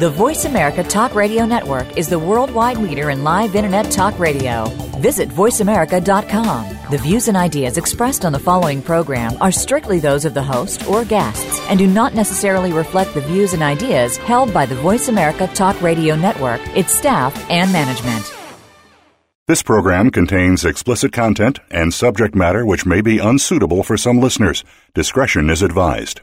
The Voice America Talk Radio Network is the worldwide leader in live Internet talk radio. Visit VoiceAmerica.com. The views and ideas expressed on the following program are strictly those of the host or guests and do not necessarily reflect the views and ideas held by the Voice America Talk Radio Network, its staff, and management. This program contains explicit content and subject matter which may be unsuitable for some listeners. Discretion is advised.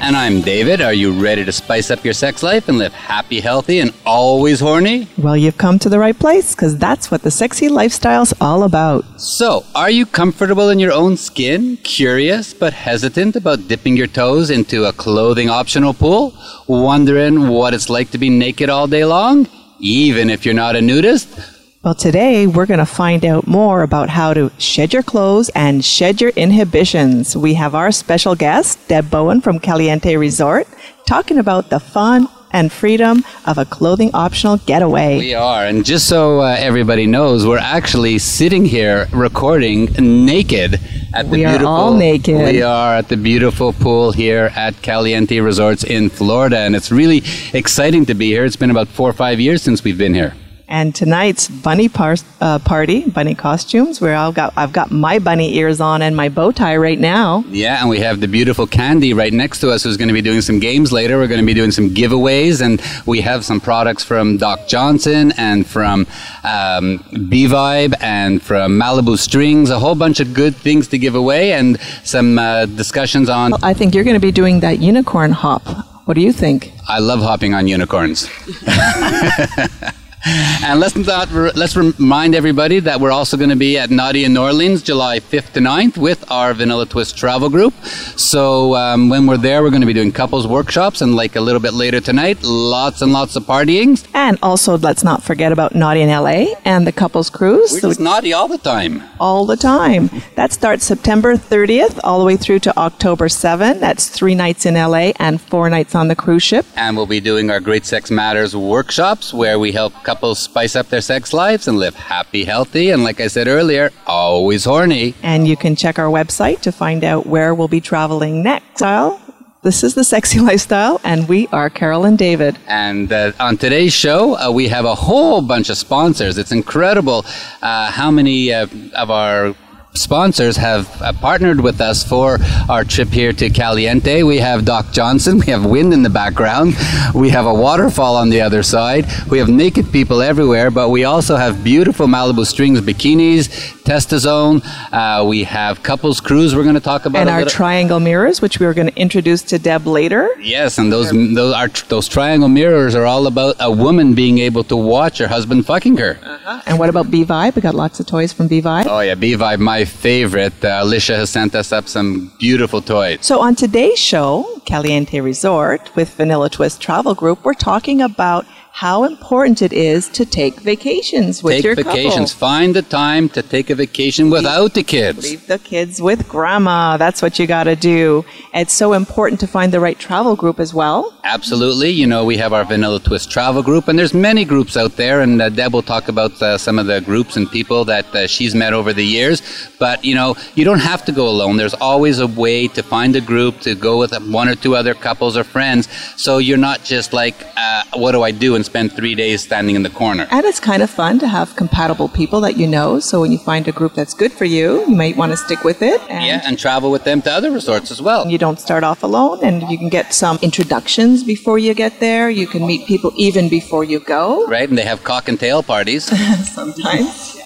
And I'm David. Are you ready to spice up your sex life and live happy, healthy, and always horny? Well, you've come to the right place because that's what the sexy lifestyle's all about. So, are you comfortable in your own skin, curious but hesitant about dipping your toes into a clothing optional pool, wondering what it's like to be naked all day long, even if you're not a nudist? Well, today we're going to find out more about how to shed your clothes and shed your inhibitions. We have our special guest, Deb Bowen from Caliente Resort, talking about the fun and freedom of a clothing optional getaway. We are, and just so uh, everybody knows, we're actually sitting here recording naked at the We are beautiful. all naked. We are at the beautiful pool here at Caliente Resorts in Florida, and it's really exciting to be here. It's been about four or five years since we've been here. And tonight's bunny par- uh, party, bunny costumes, where I've got I've got my bunny ears on and my bow tie right now. Yeah, and we have the beautiful Candy right next to us who's going to be doing some games later. We're going to be doing some giveaways, and we have some products from Doc Johnson and from um, B Vibe and from Malibu Strings, a whole bunch of good things to give away, and some uh, discussions on. I think you're going to be doing that unicorn hop. What do you think? I love hopping on unicorns. And let's not let's remind everybody that we're also going to be at Naughty in New Orleans, July 5th to 9th, with our Vanilla Twist travel group. So um, when we're there, we're going to be doing couples workshops, and like a little bit later tonight, lots and lots of partying. And also, let's not forget about Naughty in LA and the couples cruise. We're just naughty all the time. all the time. That starts September 30th all the way through to October 7th. That's three nights in LA and four nights on the cruise ship. And we'll be doing our Great Sex Matters workshops, where we help couples spice up their sex lives and live happy, healthy, and like I said earlier, always horny. And you can check our website to find out where we'll be traveling next. Well, this is the Sexy Lifestyle, and we are Carol and David. And uh, on today's show, uh, we have a whole bunch of sponsors. It's incredible uh, how many uh, of our sponsors have uh, partnered with us for our trip here to Caliente. We have Doc Johnson, we have wind in the background, we have a waterfall on the other side, we have naked people everywhere, but we also have beautiful Malibu Strings bikinis, Testazone, uh, we have couples cruise we're going to talk about And our little- triangle mirrors, which we are going to introduce to Deb later. Yes, and those those are those triangle mirrors are all about a woman being able to watch her husband fucking her. And what about B Vibe? We got lots of toys from B Vibe. Oh yeah, B Vibe, favorite. Uh, Alicia has sent us up some beautiful toys. So on today's show, Caliente Resort with Vanilla Twist Travel Group, we're talking about how important it is to take vacations with take your vacations. couple. Find the time to take a vacation without the kids. Leave the kids with grandma. That's what you got to do. It's so important to find the right travel group as well. Absolutely. You know, we have our Vanilla Twist travel group, and there's many groups out there. And uh, Deb will talk about uh, some of the groups and people that uh, she's met over the years. But you know, you don't have to go alone. There's always a way to find a group to go with one or two other couples or friends. So you're not just like, uh, what do I do, and spend three days standing in the corner. And it's kind of fun to have compatible people that you know. So when you find a group that's good for you, you might want to stick with it. And Yeah, and travel with them to other resorts as well. you don't start off alone and you can get some introductions before you get there. You can meet people even before you go. Right, and they have cock and tail parties. Sometimes.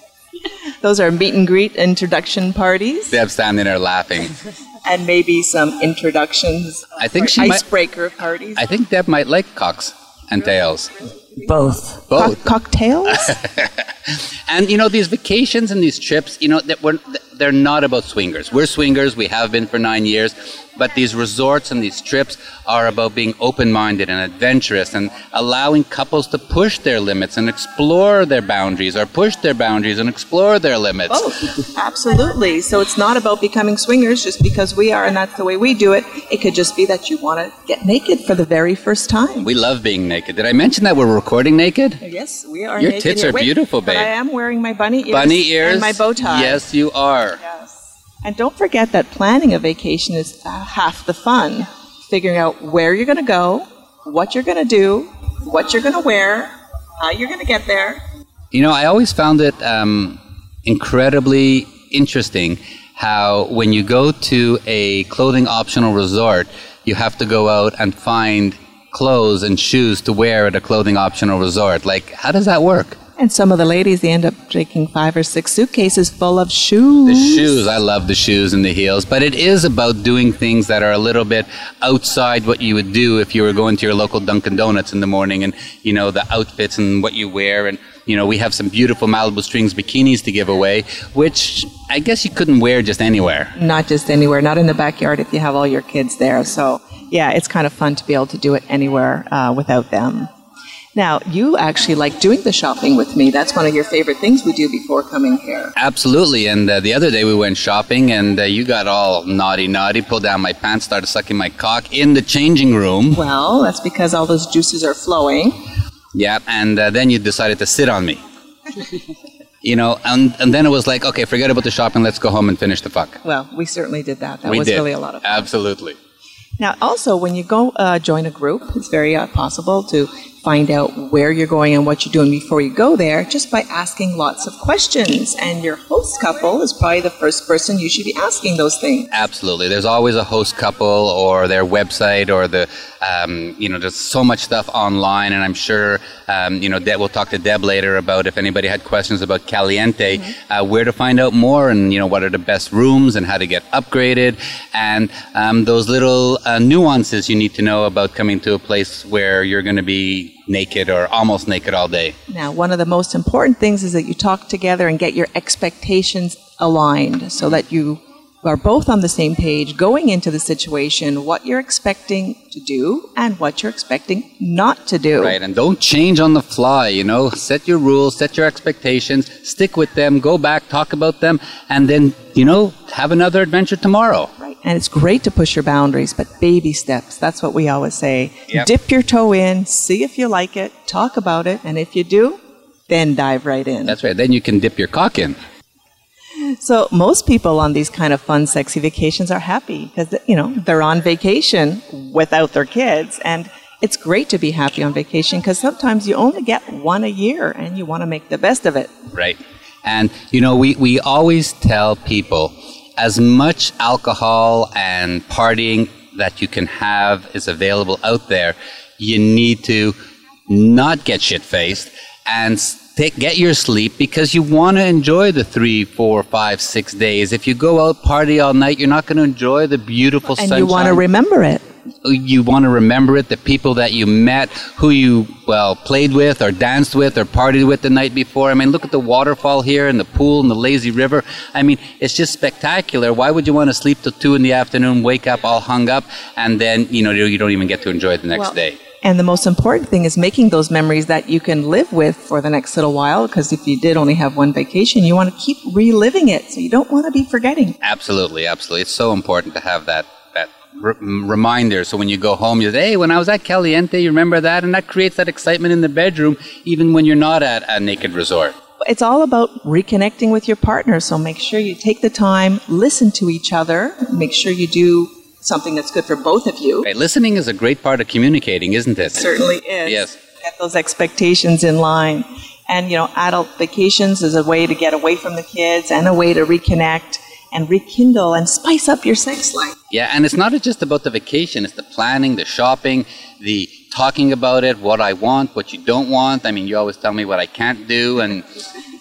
Those are meet and greet introduction parties Deb standing there laughing. and maybe some introductions. I think she might- icebreaker parties. I think Deb might like cocks and tails. Both. Both. Co- cocktails? And you know these vacations and these trips, you know that we're they're not about swingers. We're swingers. We have been for nine years, but these resorts and these trips are about being open-minded and adventurous and allowing couples to push their limits and explore their boundaries, or push their boundaries and explore their limits. Oh, absolutely. So it's not about becoming swingers just because we are and that's the way we do it. It could just be that you want to get naked for the very first time. We love being naked. Did I mention that we're recording naked? yes, we are Your naked tits are Wait, beautiful, babe. I am wearing my bunny ears. Bunny ears. And my bow tie. Yes, you are. Yes. And don't forget that planning a vacation is uh, half the fun. Figuring out where you're going to go, what you're going to do, what you're going to wear, how you're going to get there. You know, I always found it um, incredibly interesting how when you go to a clothing optional resort, you have to go out and find clothes and shoes to wear at a clothing optional resort. Like, how does that work? And some of the ladies, they end up taking five or six suitcases full of shoes. The shoes, I love the shoes and the heels, but it is about doing things that are a little bit outside what you would do if you were going to your local Dunkin' Donuts in the morning and, you know, the outfits and what you wear. And, you know, we have some beautiful Malibu Strings bikinis to give away, which I guess you couldn't wear just anywhere. Not just anywhere, not in the backyard if you have all your kids there. So, yeah, it's kind of fun to be able to do it anywhere uh, without them. Now, you actually like doing the shopping with me. That's one of your favorite things we do before coming here. Absolutely. And uh, the other day we went shopping and uh, you got all naughty, naughty, pulled down my pants, started sucking my cock in the changing room. Well, that's because all those juices are flowing. Yeah. And uh, then you decided to sit on me. you know, and, and then it was like, okay, forget about the shopping. Let's go home and finish the fuck. Well, we certainly did that. That we was did. really a lot of fun. Absolutely. Now, also, when you go uh, join a group, it's very uh, possible to find out where you're going and what you're doing before you go there just by asking lots of questions. And your host couple is probably the first person you should be asking those things. Absolutely. There's always a host couple or their website or the, um, you know, there's so much stuff online. And I'm sure, um, you know, Deb, we'll talk to Deb later about if anybody had questions about Caliente, uh, where to find out more and, you know, what are the best rooms and how to get upgraded and um, those little uh, nuances you need to know about coming to a place where you're going to be naked or almost naked all day. Now, one of the most important things is that you talk together and get your expectations aligned so that you are both on the same page going into the situation, what you're expecting to do and what you're expecting not to do. Right, and don't change on the fly, you know. Set your rules, set your expectations, stick with them, go back, talk about them, and then, you know, have another adventure tomorrow. Right. And it's great to push your boundaries, but baby steps. That's what we always say. Yep. Dip your toe in, see if you like it, talk about it, and if you do, then dive right in. That's right. Then you can dip your cock in. So most people on these kind of fun, sexy vacations are happy because you know they're on vacation without their kids, and it's great to be happy on vacation because sometimes you only get one a year, and you want to make the best of it. Right. And, you know, we, we always tell people as much alcohol and partying that you can have is available out there, you need to not get shit faced and take, get your sleep because you want to enjoy the three, four, five, six days. If you go out party all night, you're not going to enjoy the beautiful And sunshine you want to remember it. you want to remember it, the people that you met, who you, well, played with or danced with or partied with the night before. I mean, look at the waterfall here and the pool and the lazy river. I mean, it's just spectacular. Why would you want to sleep till two in the afternoon, wake up all hung up, and then, you know, you don't even get to enjoy it the next Well, day? And the most important thing is making those memories that you can live with for the next little while. Because if you did only have one vacation, you want to keep reliving it. So you don't want to be forgetting. Absolutely, absolutely. It's so important to have that that r- reminder. So when you go home, you say, "Hey, when I was at Caliente, you remember that?" And that creates that excitement in the bedroom, even when you're not at a naked resort. It's all about reconnecting with your partner. So make sure you take the time, listen to each other, make sure you do something that's good for both of you. Right, listening is a great part of communicating, isn't it? certainly is. Yes. Get those expectations in line. And, you know, adult vacations is a way to get away from the kids and a way to reconnect and rekindle and spice up your sex life. Yeah, and it's not just about the vacation, it's the planning, the shopping, the talking about it, what I want, what you don't want. I mean, you always tell me what I can't do, and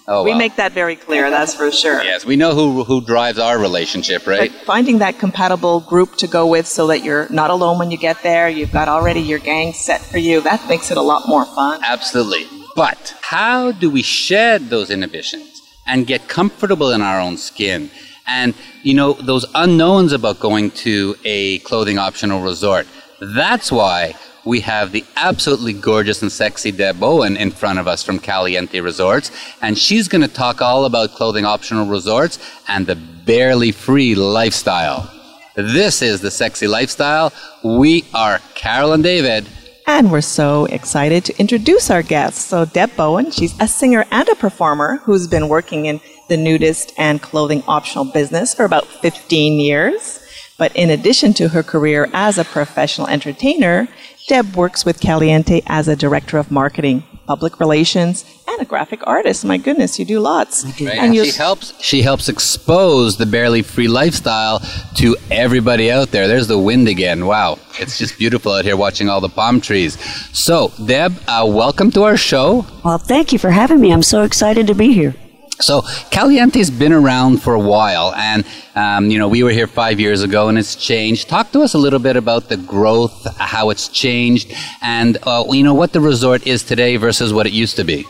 Oh, we well. make that very clear, that's for sure. Yes, we know who who drives our relationship, right? But finding that compatible group to go with so that you're not alone when you get there, you've got already your gang set for you, that makes it a lot more fun. Absolutely. But how do we shed those inhibitions and get comfortable in our own skin? And, you know, those unknowns about going to a clothing optional resort. That's why we have the absolutely gorgeous and sexy Deb Bowen in front of us from Caliente Resorts. And she's going to talk all about clothing optional resorts and the barely free lifestyle. This is the sexy lifestyle. We are Carol and David. And we're so excited to introduce our guest. So, Deb Bowen, she's a singer and a performer who's been working in the nudist and clothing optional business for about 15 years. But in addition to her career as a professional entertainer, Deb works with Caliente as a director of marketing, public relations, and a graphic artist. My goodness, you do lots. Right? And you she helps she helps expose the barely free lifestyle to everybody out there. There's the wind again. Wow, it's just beautiful out here watching all the palm trees. So, Deb, uh, welcome to our show. Well, thank you for having me. I'm so excited to be here. So Caliente's been around for a while, and um, you know we were here five years ago, and it's changed. Talk to us a little bit about the growth, how it's changed, and uh, you know what the resort is today versus what it used to be.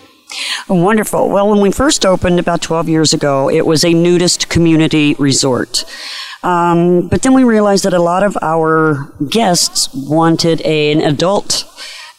Wonderful. Well, when we first opened about 12 years ago, it was a nudist community resort. Um, but then we realized that a lot of our guests wanted a, an adult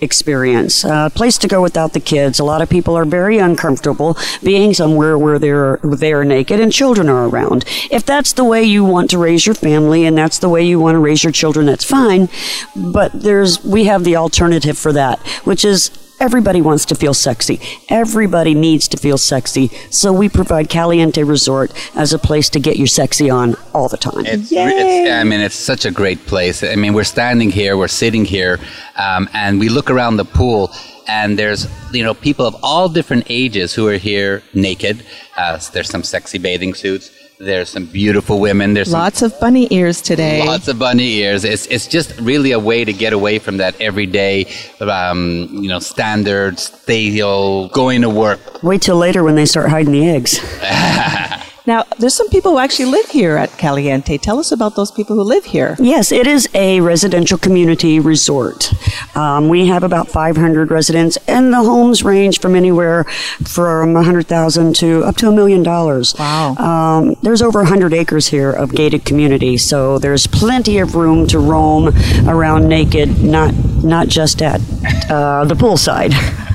experience, uh, a place to go without the kids. A lot of people are very uncomfortable being somewhere where they're they're naked and children are around. If that's the way you want to raise your family and that's the way you want to raise your children, that's fine. But there's we have the alternative for that, which is Everybody wants to feel sexy. Everybody needs to feel sexy. So we provide Caliente Resort as a place to get your sexy on all the time. It's, it's, I mean, it's such a great place. I mean, we're standing here, we're sitting here, um, and we look around the pool, and there's you know people of all different ages who are here naked. Uh, there's some sexy bathing suits. There's some beautiful women. There's some lots of bunny ears today. Lots of bunny ears. It's, it's just really a way to get away from that everyday, um, you know, standard, stay, you know, going to work. Wait till later when they start hiding the eggs. Now, there's some people who actually live here at Caliente. Tell us about those people who live here. Yes, it is a residential community resort. Um, we have about 500 residents, and the homes range from anywhere from 100,000 to up to a million dollars. Wow. Um, there's over 100 acres here of gated community, so there's plenty of room to roam around naked, not not just at uh, the poolside.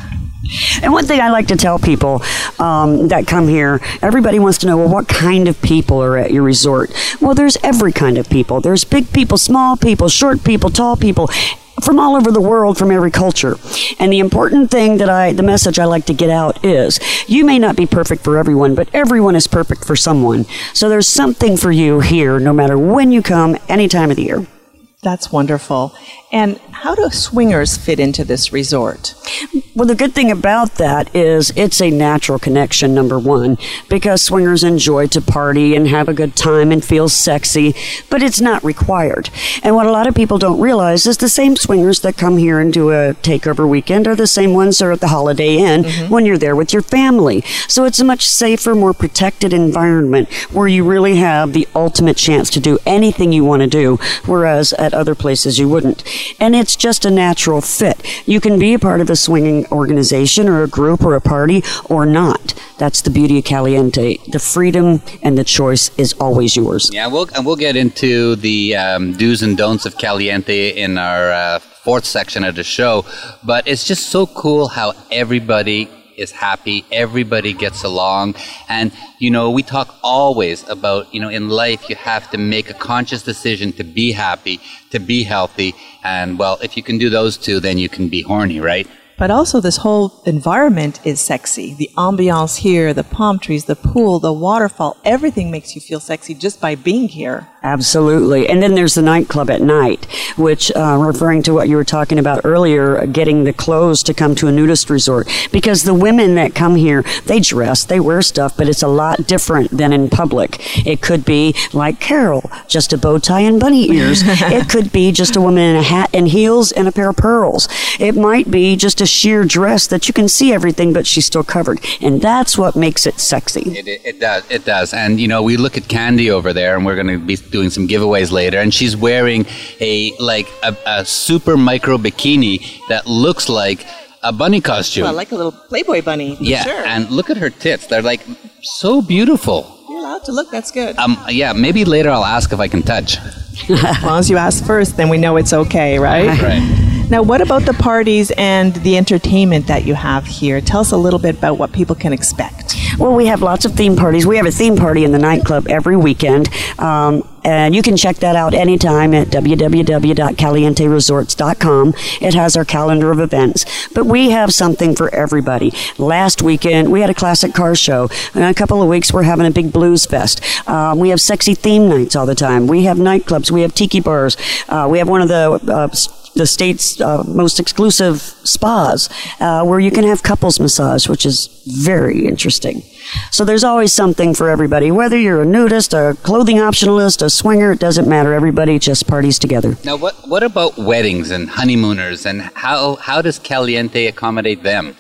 And one thing I like to tell people um, that come here, everybody wants to know, well, what kind of people are at your resort? Well, there's every kind of people. There's big people, small people, short people, tall people from all over the world from every culture and the important thing that i the message i like to get out is you may not be perfect for everyone but everyone is perfect for someone so there's something for you here no matter when you come any time of the year That's wonderful. And how do swingers fit into this resort? Well, the good thing about that is it's a natural connection, number one, because swingers enjoy to party and have a good time and feel sexy, but it's not required. And what a lot of people don't realize is the same swingers that come here and do a takeover weekend are the same ones that are at the Holiday Inn mm-hmm. when you're there with your family. So it's a much safer, more protected environment where you really have the ultimate chance to do anything you want to do, whereas at other places you wouldn't. And it's just a natural fit. You can be a part of a swinging organization or a group or a party or not. That's the beauty of Caliente. The freedom and the choice is always yours. Yeah, we'll and we'll get into the um, do's and don'ts of Caliente in our uh, fourth section of the show. But it's just so cool how everybody is happy, everybody gets along, and you know we talk always about you know in life you have to make a conscious decision to be happy, to be healthy, and well if you can do those two, then you can be horny, right? But also, this whole environment is sexy. The ambiance here, the palm trees, the pool, the waterfall, everything makes you feel sexy just by being here. Absolutely. And then there's the nightclub at night, which, uh, referring to what you were talking about earlier, getting the clothes to come to a nudist resort. Because the women that come here, they dress, they wear stuff, but it's a lot different than in public. It could be like Carol, just a bow tie and bunny ears. it could be just a woman in a hat and heels and a pair of pearls. It might be just a a sheer dress that you can see everything, but she's still covered. And that's what makes it sexy. It, it, it does. It does. And, you know, we look at Candy over there, and we're going to be doing some giveaways later. And she's wearing a, like, a, a super micro bikini that looks like a bunny costume. Well, like a little Playboy bunny. for yeah. Sure. And look at her tits. They're, like, so beautiful. You're allowed to look. That's good. Um, yeah, maybe later I'll ask if I can touch. as long as you ask first, then we know it's okay, right? Right. Now, what about the parties and the entertainment that you have here? Tell us a little bit about what people can expect. Well, we have lots of theme parties. We have a theme party in the nightclub every weekend. Um, and you can check that out anytime at www.calienteresorts.com. It has our calendar of events. But we have something for everybody. Last weekend, we had a classic car show. In a couple of weeks, we're having a big blues fest. Um, we have sexy theme nights all the time. We have nightclubs. We have tiki bars. Uh, we have one of the uh, the state's uh, most exclusive spas uh, where you can have couples massage, which is very interesting. So there's always something for everybody. Whether you're a nudist, a clothing optionalist, a swinger, it doesn't matter. Everybody just parties together. Now, what, what about weddings and honeymooners, and how, how does Caliente accommodate them?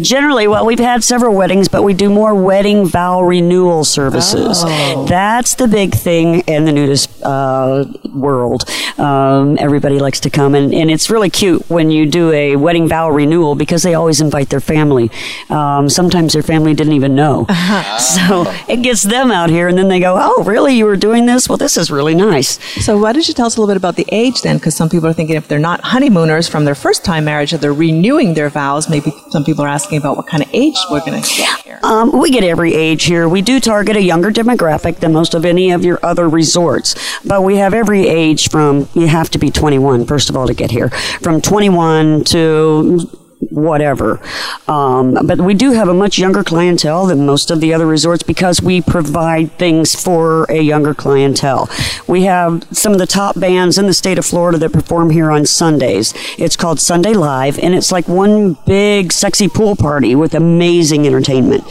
Generally, well, we've had several weddings, but we do more wedding vow renewal services. Oh. That's the big thing in the nudist uh, world. Um, everybody likes to come, and, and it's really cute when you do a wedding vow renewal because they always invite their family. Um, sometimes their family didn't even know. So it gets them out here, and then they go, Oh, really? You were doing this? Well, this is really nice. So, why don't you tell us a little bit about the age then? Because some people are thinking if they're not honeymooners from their first time marriage, if they're renewing their vows, maybe some people are asking about what kind of age we're going to get here. Um, we get every age here. We do target a younger demographic than most of any of your other resorts, but we have every age from you have to be 21 first of all to get here, from 21 to whatever. Um, but we do have a much younger clientele than most of the other resorts because we provide things for a younger clientele. We have some of the top bands in the state of Florida that perform here on Sundays. It's called Sunday Live, and it's like one big sexy pool party with amazing entertainment.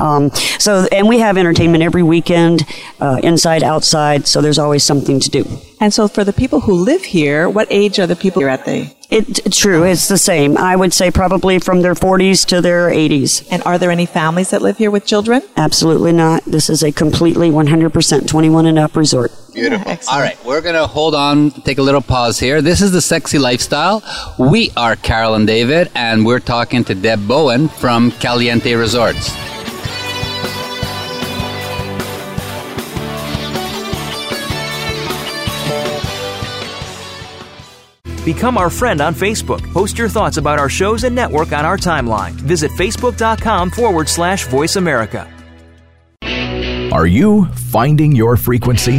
Um, so, and we have entertainment every weekend, uh, inside, outside. So there's always something to do. And so, for the people who live here, what age are the people here at the? It, it's true. It's the same. I would say probably from their 40s to their 80s. And are there any families that live here with children? Absolutely not. This is a completely 100% 21 and up resort. Beautiful. excellent. All right, we're going to hold on, take a little pause here. This is the Sexy Lifestyle. We are Carol and David, and we're talking to Deb Bowen from Caliente Resorts. Become our friend on Facebook. Post your thoughts about our shows and network on our timeline. Visit facebook.com forward slash voice America. Are you finding your frequency?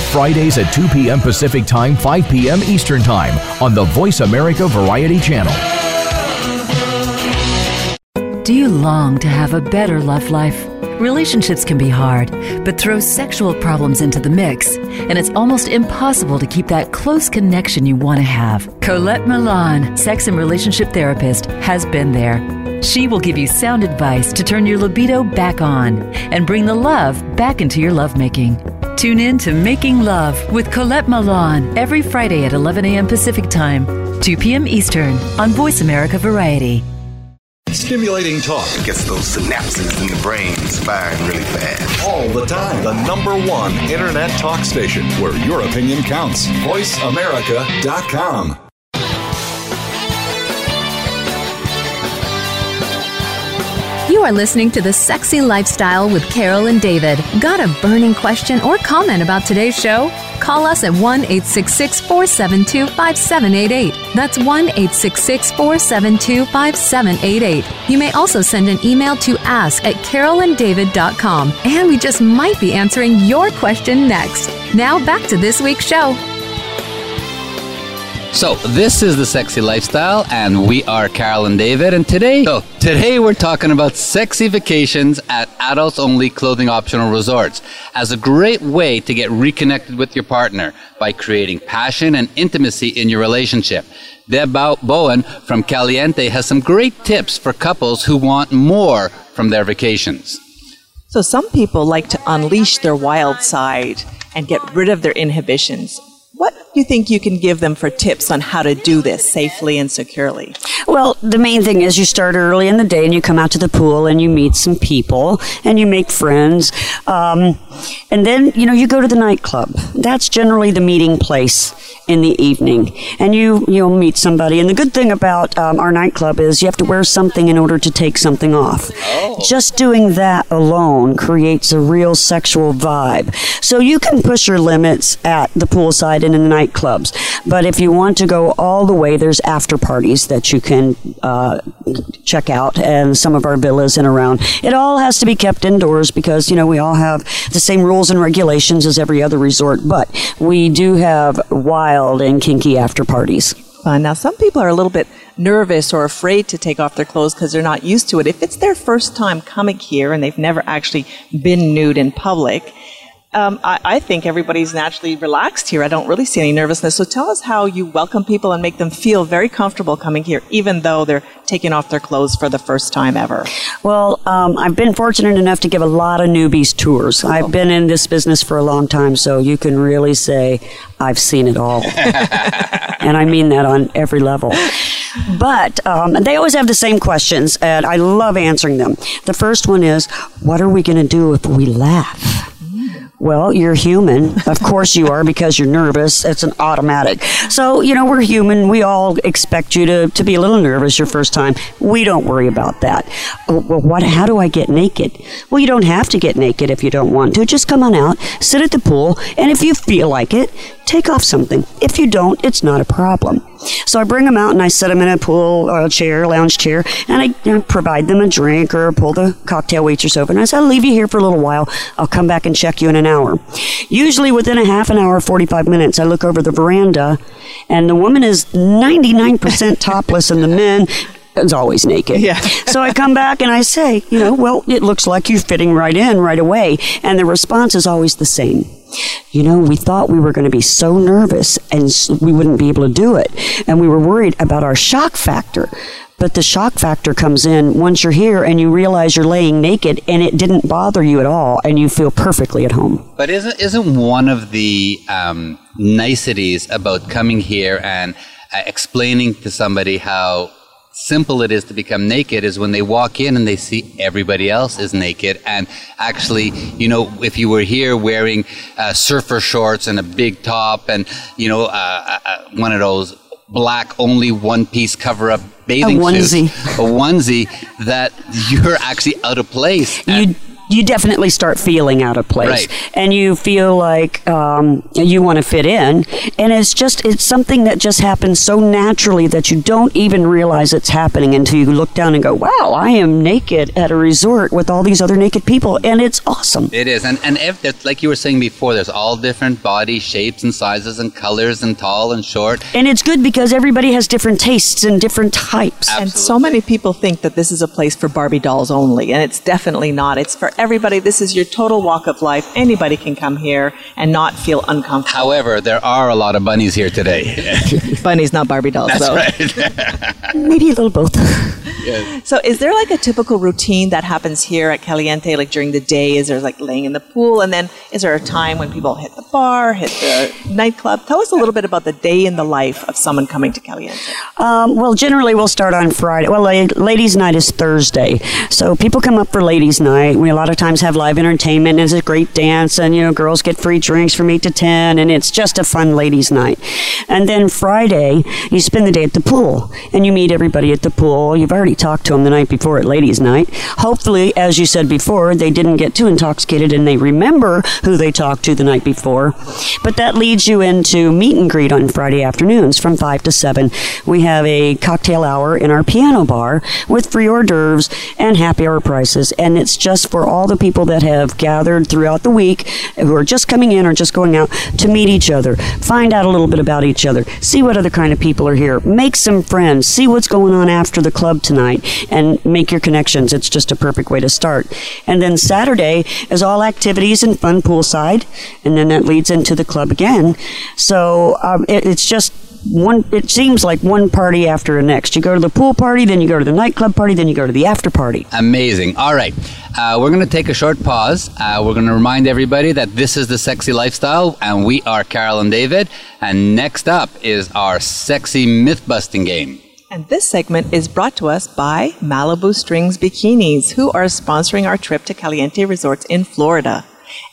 Fridays at 2 p.m. Pacific Time, 5 p.m. Eastern Time on the Voice America Variety Channel. Do you long to have a better love life? Relationships can be hard, but throw sexual problems into the mix, and it's almost impossible to keep that close connection you want to have. Colette Milan, sex and relationship therapist, has been there. She will give you sound advice to turn your libido back on and bring the love back into your lovemaking. Tune in to Making Love with Colette Milan every Friday at 11 a.m. Pacific Time, 2 p.m. Eastern on Voice America Variety. Stimulating talk Gets those synapses in the brain firing really fast. all the time. The number one internet talk station where your opinion counts. VoiceAmerica.com. You are listening to The Sexy Lifestyle with Carol and David. Got a burning question or comment about today's show? Call us at 1 866 472 5788. That's 1 866 472 5788. You may also send an email to ask at carolanddavid.com, and we just might be answering your question next. Now back to this week's show. So this is the sexy lifestyle, and we are Carol and David. And today, oh, today we're talking about sexy vacations at adults-only clothing optional resorts as a great way to get reconnected with your partner by creating passion and intimacy in your relationship. Deb Bowen from Caliente has some great tips for couples who want more from their vacations. So some people like to unleash their wild side and get rid of their inhibitions. What you think you can give them for tips on how to do this safely and securely? Well, the main thing is you start early in the day and you come out to the pool and you meet some people and you make friends. Um, and then, you know, you go to the nightclub. That's generally the meeting place in the evening. And you, you'll meet somebody. And the good thing about um, our nightclub is you have to wear something in order to take something off. Oh. Just doing that alone creates a real sexual vibe. So you can push your limits at the poolside and in the nightclubs. But if you want to go all the way, there's after parties that you can uh, check out and some of our villas and around. It all has to be kept indoors because, you know, we all have the same rules and regulations as every other resort, but we do have wild and kinky after parties. Fun. Now, some people are a little bit nervous or afraid to take off their clothes because they're not used to it. If it's their first time coming here and they've never actually been nude in public, um, I, I, think everybody's naturally relaxed here. I don't really see any nervousness. So tell us how you welcome people and make them feel very comfortable coming here, even though they're taking off their clothes for the first time ever. Well, um, I've been fortunate enough to give a lot of newbies tours. Oh. I've been in this business for a long time, so you can really say I've seen it all. and I mean that on every level. But um, they always have the same questions, and I love answering them. The first one is, What are we going to do if we laugh? Well, you're human. Of course you are because you're nervous. It's an automatic. So, you know, we're human. We all expect you to, to be a little nervous your first time. We don't worry about that. Oh, well, what, how do I get naked? Well, you don't have to get naked if you don't want to. Just come on out, sit at the pool, and if you feel like it, take off something. If you don't, it's not a problem. So I bring them out and I set them in a pool or a chair, lounge chair, and I you know, provide them a drink or pull the cocktail waitress over. And I say, I'll leave you here for a little while. I'll come back and check you in an hour. Usually within a half an hour, 45 minutes, I look over the veranda and the woman is 99% topless and the men is always naked. Yeah. so I come back and I say, you know, well, it looks like you're fitting right in right away. And the response is always the same. You know, we thought we were going to be so nervous and we wouldn't be able to do it. And we were worried about our shock factor. But the shock factor comes in once you're here and you realize you're laying naked and it didn't bother you at all and you feel perfectly at home. But isn't, isn't one of the um, niceties about coming here and uh, explaining to somebody how simple it is to become naked is when they walk in and they see everybody else is naked. And actually, you know, if you were here wearing uh, surfer shorts and a big top and, you know, uh, uh, uh one of those black only one piece cover up bathing a onesie. suits, a onesie, that you're actually out of place. You you definitely start feeling out of place. Right. and you feel like um, you want to fit in. And it's just it's something that just happens so naturally that you don't even realize it's happening until you look down and go wow i am naked at a resort with all these other naked people. And it's awesome. It is. And and if like you were saying before there's all different body shapes and sizes and colors and tall and short. And it's good because everybody has different tastes and different types. Absolutely. and so many people think that this is a place for barbie dolls only and it's definitely not. It's for everybody. This is your total walk of life. Anybody can come here and not feel uncomfortable. However, there are a lot of bunnies here today. bunnies, not Barbie dolls, That's though. right. Maybe a little both. Yes. So, is there like a typical routine that happens here at Caliente, like during the day? Is there like laying in the pool, and then is there a time when people hit the bar, hit the nightclub? Tell us a little bit about the day in the life of someone coming to Caliente. Um, well, generally we'll start on Friday. Well, ladies' night is Thursday, so people come up for ladies' night. We a lot of times have live entertainment. And it's a great dance, and you know, girls get free drinks from eight to ten, and it's just a fun ladies' night. And then Friday, you spend the day at the pool, and you meet everybody at the pool. You've already already talked to them the night before at ladies' night. Hopefully, as you said before, they didn't get too intoxicated and they remember who they talked to the night before. But that leads you into meet and greet on Friday afternoons from 5 to 7. We have a cocktail hour in our piano bar with free hors d'oeuvres and happy hour prices. And it's just for all the people that have gathered throughout the week who are just coming in or just going out to meet each other, find out a little bit about each other, see what other kind of people are here, make some friends, see what's going on after the club tonight, and make your connections. It's just a perfect way to start. And then Saturday is all activities and fun poolside, and then that leads into the club again. So um, it, it's just one it seems like one party after the next. You go to the pool party, then you go to the nightclub party, then you go to the after party. Amazing. All right. Uh, we're going to take a short pause. Uh, we're going to remind everybody that this is the sexy lifestyle, and we are Carol and David. And next up is our sexy myth busting game. And this segment is brought to us by Malibu Strings Bikinis, who are sponsoring our trip to Caliente Resorts in Florida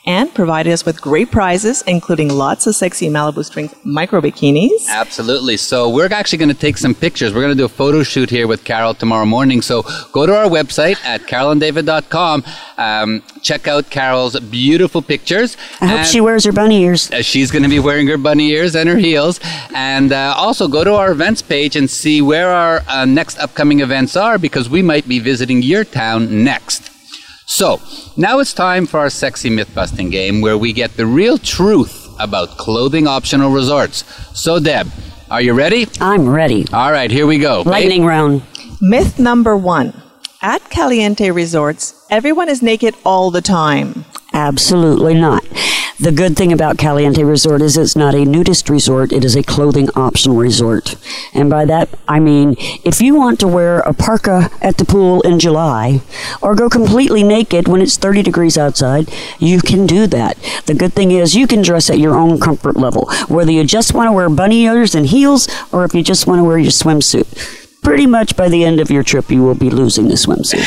and provided us with great prizes, including lots of sexy Malibu Strings micro bikinis. Absolutely. So we're actually going to take some pictures. We're going to do a photo shoot here with Carol tomorrow morning. So go to our website at carolanddavid.com. Um, check out Carol's beautiful pictures. I hope she wears her bunny ears. Uh, she's going to be wearing her bunny ears and her heels. And uh, also go to our events page and see where our uh, next upcoming events are because we might be visiting your town next. So, now it's time for our sexy myth busting game where we get the real truth about clothing optional resorts. So, Deb, are you ready? I'm ready. All right, here we go. Lightning Babe? round. Myth number one. At Caliente Resorts, everyone is naked all the time. Absolutely not. The good thing about Caliente Resort is it's not a nudist resort, it is a clothing optional resort. And by that, I mean, if you want to wear a parka at the pool in July or go completely naked when it's 30 degrees outside, you can do that. The good thing is you can dress at your own comfort level, whether you just want to wear bunny ears and heels or if you just want to wear your swimsuit pretty much by the end of your trip, you will be losing the swimsuit.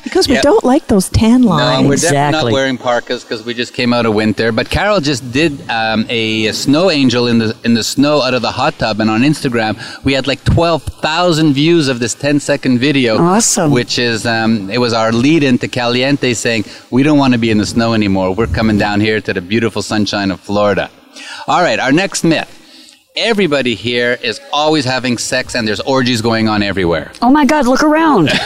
because we Yep. don't like those tan lines. No, we're definitely not wearing parkas because we just came out of winter. But Carol just did um, a, a snow angel in the in the snow out of the hot tub, and on Instagram we had like twelve thousand views of this 10 second video. Awesome. Which is um, it was our lead into Caliente saying we don't want to be in the snow anymore. We're coming down here to the beautiful sunshine of Florida. All right, our next myth. Everybody here is always having sex, and there's orgies going on everywhere. Oh my God, look around.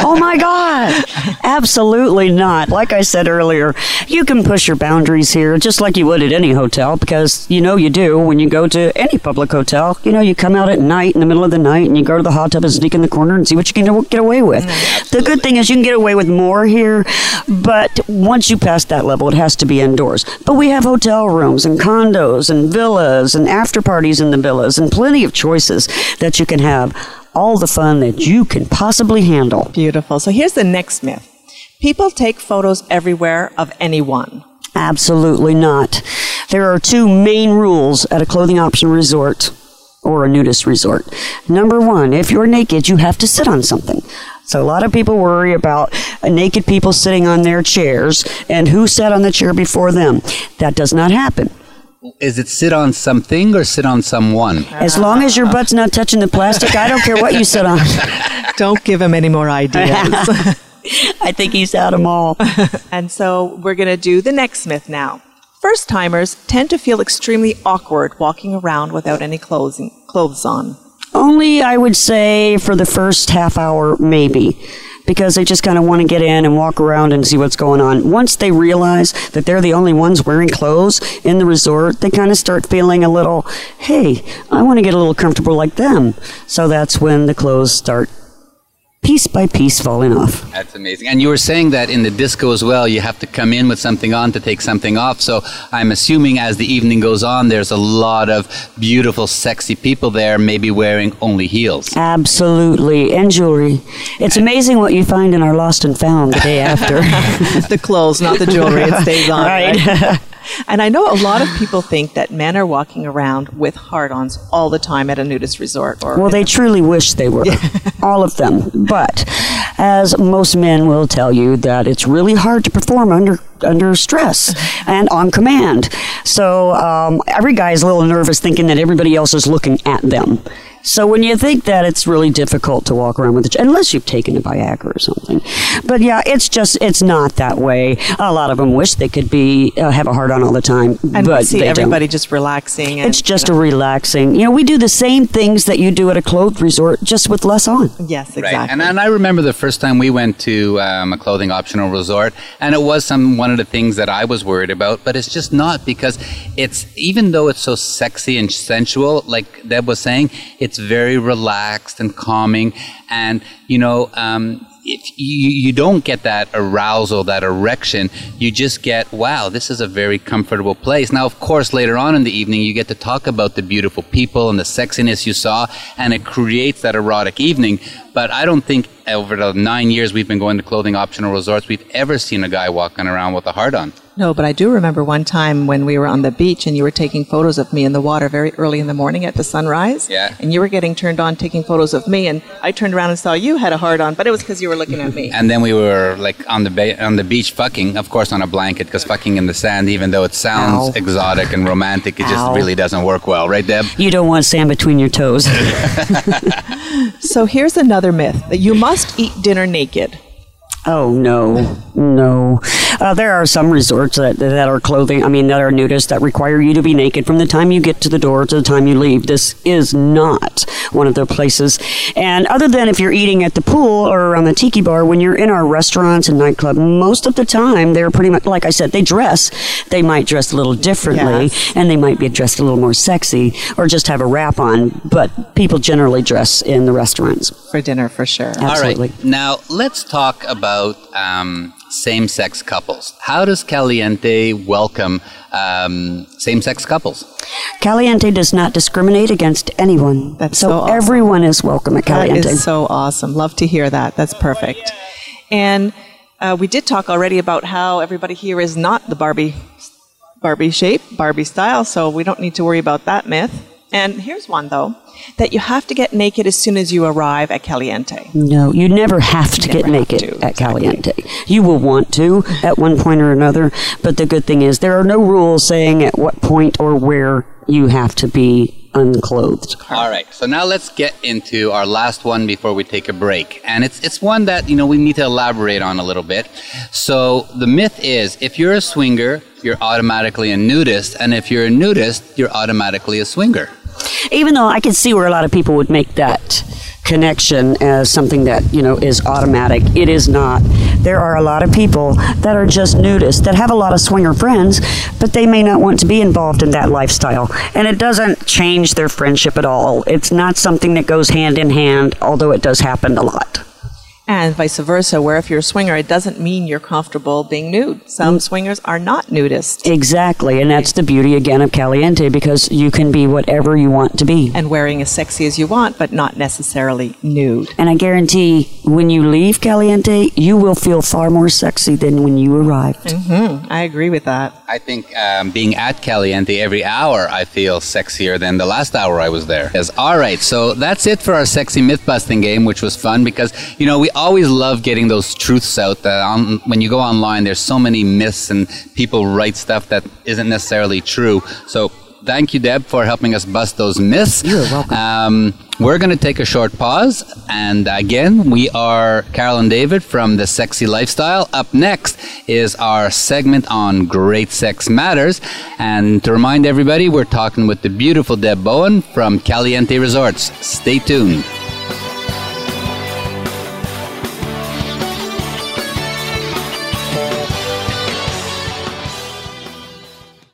oh my God. Absolutely not. Like I said earlier, you can push your boundaries here just like you would at any hotel because you know you do when you go to any public hotel. You know, you come out at night in the middle of the night and you go to the hot tub and sneak in the corner and see what you can get away with. the good thing is you can get away with more here, but once you pass that level, it has to be indoors. But we have hotel rooms and condos and villas and after parties in the villas and plenty of choices that you can have all the fun that you can possibly handle. Beautiful. So here's the next myth. People take photos everywhere of anyone. Absolutely not. There are two main rules at a clothing option resort or a nudist resort. Number one, if you're naked, you have to sit on something. So a lot of people worry about naked people sitting on their chairs and who sat on the chair before them. That does not happen. Is it sit on something or sit on someone? As long as your butt's not touching the plastic, I don't care what you sit on. Don't give him any more ideas. I think he's had them all. and so we're going to do the next myth now. First timers tend to feel extremely awkward walking around without any clothes, clothes on. Only, I would say, for the first half hour, maybe. Because they just kind of want to get in and walk around and see what's going on. Once they realize that they're the only ones wearing clothes in the resort, they kind of start feeling a little, hey, I want to get a little comfortable like them. So that's when the clothes start piece by piece falling off. That's amazing. And you were saying that in the disco as well, you have to come in with something on to take something off. So I'm assuming as the evening goes on, there's a lot of beautiful, sexy people there, maybe wearing only heels. Absolutely. And jewelry. It's amazing what you find in our lost and found the day after. the clothes, not the jewelry. It stays on. Right. right? and I know a lot of people think that men are walking around with hard-ons all the time at a nudist resort. Or Well, they truly wish they were, all of them. But as most men will tell you, that it's really hard to perform under under stress and on command. So um, every guy is a little nervous, thinking that everybody else is looking at them. So when you think that, it's really difficult to walk around with it, unless you've taken a Viagra or something. But yeah, it's just it's not that way. A lot of them wish they could be uh, have a heart on all the time, And but see they everybody don't. just relaxing. And, It's just a relaxing. You know, we do the same things that you do at a clothed resort, just with less on. yes, Right. exactly. And, and I remember the first time we went to um, a clothing optional resort, and it was some one of the things that I was worried about. But it's just not because it's even though it's so sexy and sensual, like Deb was saying, it's very relaxed and calming, and you know. Um, if you, you don't get that arousal, that erection, you just get, wow, this is a very comfortable place. Now, of course, later on in the evening, you get to talk about the beautiful people and the sexiness you saw, and it creates that erotic evening. But I don't think over the nine years we've been going to clothing optional resorts, we've ever seen a guy walking around with a heart on. No, but I do remember one time when we were on the beach and you were taking photos of me in the water very early in the morning at the sunrise. Yeah. And you were getting turned on taking photos of me, and I turned around and saw you had a heart on, but it was because you were looking at me. And then we were like on the ba- on the beach fucking, of course on a blanket, because fucking in the sand, even though it sounds Ow. exotic and romantic, it just Ow. really doesn't work well, right, Deb? You don't want sand between your toes. So here's another myth that you must eat dinner naked. Oh no, no. Uh, there are some resorts that that are clothing. I mean, that are nudist that require you to be naked from the time you get to the door to the time you leave. This is not one of the places. And other than if you're eating at the pool or around the tiki bar, when you're in our restaurants and nightclub, most of the time they're pretty much like I said. They dress. They might dress a little differently, Yes. and they might be dressed a little more sexy, or just have a wrap on. But people generally dress in the restaurants. For dinner, for sure. Absolutely. All right. Now let's talk about um, same-sex couples. How does Caliente welcome um, same-sex couples? Caliente does not discriminate against anyone. That's so so awesome. everyone is welcome at Caliente. is so awesome. Love to hear that. That's perfect. And uh, we did talk already about how everybody here is not the Barbie Barbie shape, Barbie style, so we don't need to worry about that myth. And here's one though, that you have to get naked as soon as you arrive at Caliente. no, you never have to Never get have naked to, at exactly. Caliente. You will want to at one point or another, but the good thing is there are no rules saying at what point or where you have to be unclothed. All right. So now let's get into our last one before we take a break. And it's it's one that, you know, we need to elaborate on a little bit. So the myth is if you're a swinger, you're automatically a nudist, and if you're a nudist, you're automatically a swinger. Even though I can see where a lot of people would make that connection as something that, you know, is automatic, it is not. There are a lot of people that are just nudists that have a lot of swinger friends, but they may not want to be involved in that lifestyle. And it doesn't change their friendship at all. It's not something that goes hand in hand, although it does happen a lot. And vice versa, where if you're a swinger, it doesn't mean you're comfortable being nude. Some swingers are not nudists Exactly, and that's the beauty again of Caliente because you can be whatever you want to be. and wearing as sexy as you want, but not necessarily nude. And I guarantee when you leave Caliente, you will feel far more sexy than when you arrived. I agree with that. I think um, being at Caliente every hour, I feel sexier than the last hour I was there. Yes. All right, so that's it for our sexy myth busting game, which was fun because you know we always love getting those truths out. That on, when you go online, there's so many myths and people write stuff that isn't necessarily true. So. Thank you, Deb, for helping us bust those myths. You're welcome. Um, we're going to take a short pause. And again, we are Carol and David from The Sexy Lifestyle. Up next is our segment on Great Sex Matters. And to remind everybody, we're talking with the beautiful Deb Bowen from Caliente Resorts. Stay tuned.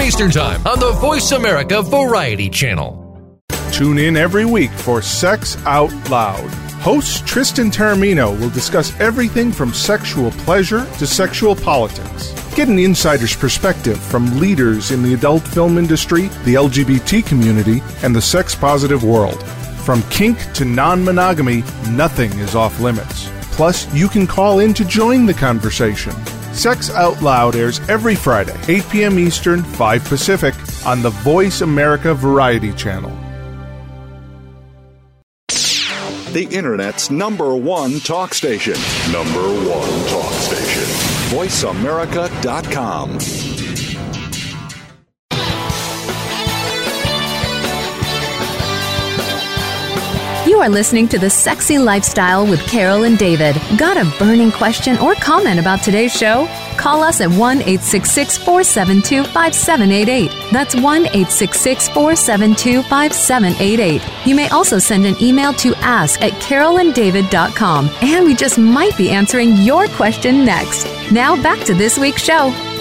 Eastern Time on the Voice America Variety Channel. Tune in every week for Sex Out Loud, Host Tristan Taormino will discuss everything from sexual pleasure to sexual politics. Get an insider's perspective from leaders in the adult film industry, the LGBT community, and the sex positive world. From kink to non monogamy, nothing is off limits. Plus, you can call in to join the conversation. Sex Out Loud airs every Friday, 8 p.m. Eastern, 5 Pacific, on the Voice America Variety Channel. The Internet's number one talk station. Number one talk station. VoiceAmerica.com. You are listening to The Sexy Lifestyle with Carol and David. Got a burning question or comment about today's show? Call us at 1 866 472 5788. That's 1 866 472 5788. You may also send an email to ask at carolanddavid.com, and we just might be answering your question next. Now back to this week's show.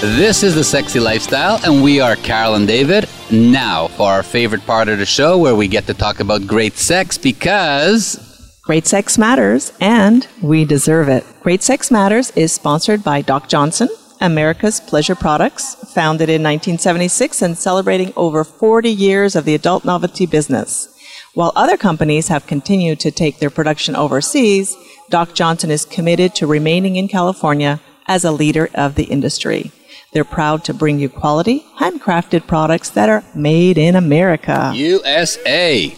This is the Sexy Lifestyle, and we are Carol and David. Now, for our favorite part of the show where we get to talk about great sex because. Great Sex Matters, and we deserve it. Great Sex Matters is sponsored by Doc Johnson, America's Pleasure Products, founded in 1976 and celebrating over 40 years of the adult novelty business. While other companies have continued to take their production overseas, Doc Johnson is committed to remaining in California as a leader of the industry. They're proud to bring you quality, handcrafted products that are made in America. USA.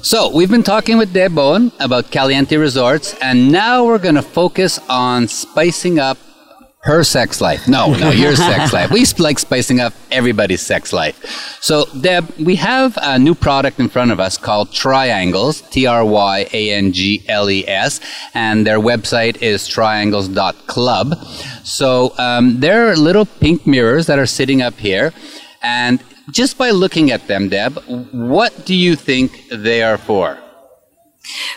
So, we've been talking with Deb Bowen about Caliente Resorts, and now we're going to focus on spicing up her sex life. No, no, your sex life. We like spicing up everybody's sex life. So, Deb, we have a new product in front of us called Tryangles, T R Y A N G L E S, and their website is tryangles.club. So, um, they're little pink mirrors that are sitting up here. And just by looking at them, Deb, what do you think they are for?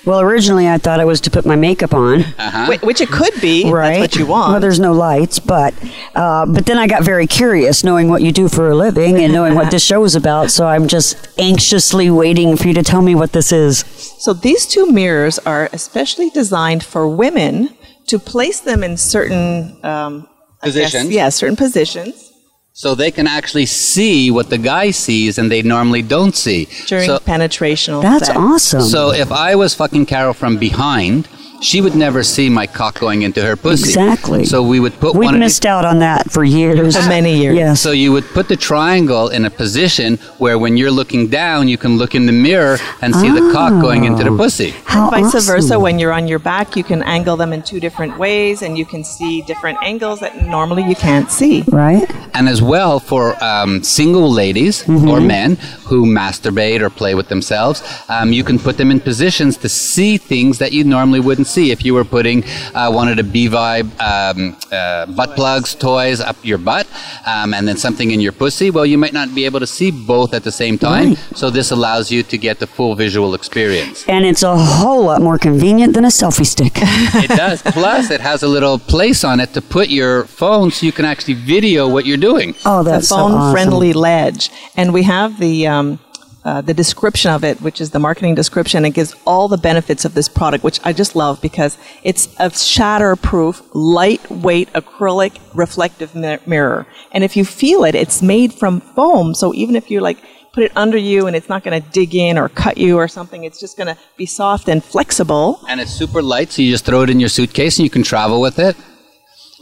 Well, originally I thought it was to put my makeup on. Uh-huh. Wh- Which it could be. Right. That's what you want. Well, there's no lights, but uh, but then I got very curious, knowing what you do for a living and knowing what this show is about. So I'm just anxiously waiting for you to tell me what this is. So these two mirrors are especially designed for women to place them in certain um, I guess- Positions. yeah, certain positions So they can actually see what the guy sees and they normally don't see. during so, penetrational. That's sex. awesome. so if I was fucking Carol from behind, she would never see my cock going into her pussy. Exactly. So we would put We've one of missed out on that for years. For many years. Yes. So you would put the triangle in a position where when you're looking down, you can look in the mirror and see the cock going into the pussy. How Vice awesome. versa, when you're on your back, you can angle them in two different ways, and you can see different angles that normally you can't see. Right? And as well for um, single ladies Mm-hmm. or men who masturbate or play with themselves, um, you can put them in positions to see things that you normally wouldn't see if you were putting uh, one of the B Vibe um, uh, butt plugs, toys up your butt, um, and then something in your pussy. Well, you might not be able to see both at the same time. Right. So this allows you to get the full visual experience. And it's a whole lot more convenient than a selfie stick. it does. Plus, it has a little place on it to put your phone so you can actually video what you're doing. Oh, that's so phone awesome. friendly ledge. And we have the. Um, uh, the description of it, which is the marketing description, it gives all the benefits of this product, which I just love because it's a shatter-proof, lightweight acrylic reflective mi- mirror. And if you feel it, it's made from foam. So even if you like put it under you and it's not going to dig in or cut you or something, it's just going to be soft and flexible. and it's super light, so you just throw it in your suitcase and you can travel with it.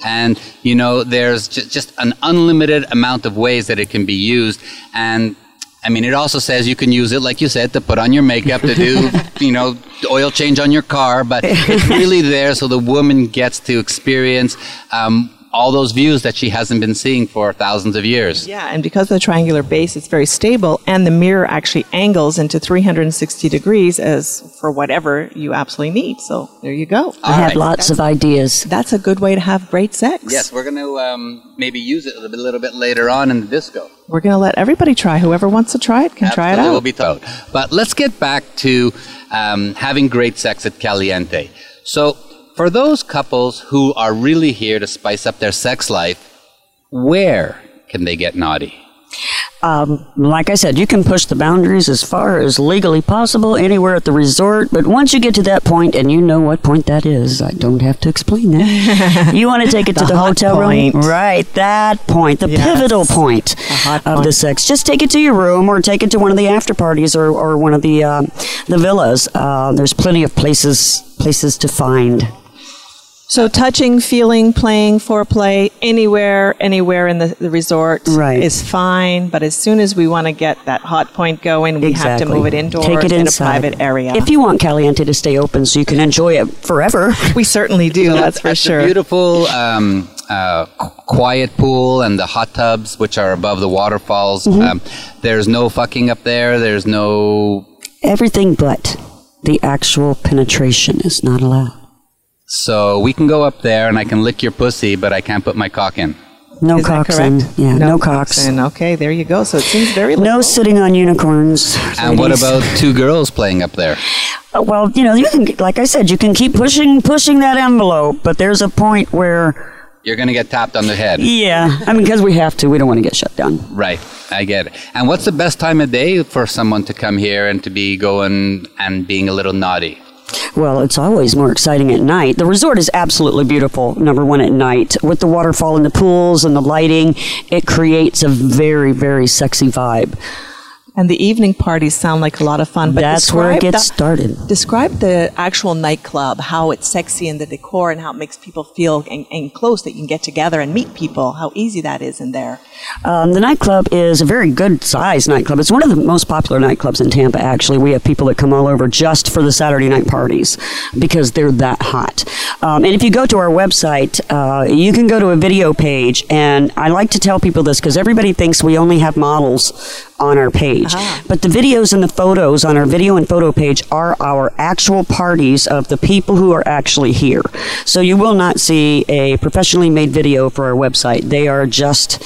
And you know, there's ju- just an unlimited amount of ways that it can be used. And I mean, it also says you can use it, like you said, to put on your makeup, to do, you know, oil change on your car. But it's really there so the woman gets to experience um, all those views that she hasn't been seeing for thousands of years. Yeah, and because of the triangular base, it's very stable, and the mirror actually angles into 360 degrees as for whatever you absolutely need. So there you go. I have right. lots of ideas. That's a good way to have great sex. Yes, we're going to um, maybe use it a little bit, little bit later on in the disco. We're going to let everybody try. Whoever wants to try it can try it Absolutely, out. Will be taught. But let's get back to um, having great sex at Caliente. So, for those couples who are really here to spice up their sex life, where can they get naughty? Um, like I said, you can push the boundaries as far as legally possible anywhere at the resort. But once you get to that point, and you know what point that is, I don't have to explain that. you want to take it to The the, hotel point. room, right? That point, the Yes. pivotal point hot of the sex. Just take it to your room, or take it to one of the after parties, or, or one of the um, the villas. Uh, there's plenty of places places to find. So touching, feeling, playing, foreplay, anywhere, anywhere in the, the resort Right. is fine. But as soon as we want to get that hot point going, we have to move it indoors Take it in a private area. If you want Caliente to stay open so you can enjoy it forever. we certainly do, that's for sure. beautiful um, uh, quiet pool and the hot tubs, which are above the waterfalls. Mm-hmm. Um, there's no fucking up there. There's no. Everything but the actual penetration is not allowed. So we can go up there and I can lick your pussy, but I can't put my cock in. No Is cocks in. Yeah, no, cocks. coxing. Okay, there you go. So it seems very No sitting on unicorns. And what about two girls playing up there? Uh, Well, you know, you can, like I said, you can keep pushing, pushing that envelope, but there's a point where, You're going to get tapped on the head. yeah, I mean, because we have to, we don't want to get shut down. Right, I get it. And what's the best time of day for someone to come here and to be going and being a little naughty? Well, it's always more exciting at night. The resort is absolutely beautiful, number one at night. With the waterfall and the pools and the lighting, it creates a very, very sexy vibe. And the evening parties sound like a lot of fun. But That's where it gets the- started. Describe the actual nightclub, how it's sexy and the decor, and how it makes people feel en- close that you can get together and meet people. How easy that is in there. Um, the nightclub is a very good sized nightclub. It's one of the most popular nightclubs in Tampa, actually. We have people that come all over just for the Saturday night parties because they're that hot. Um, and if you go to our website, uh, you can go to a video page. And I like to tell people this because everybody thinks we only have models on our page. Uh-huh. But the videos and the photos on our video and photo page are our actual parties of the people who are actually here. So you will not see a professionally made video for our website. They are just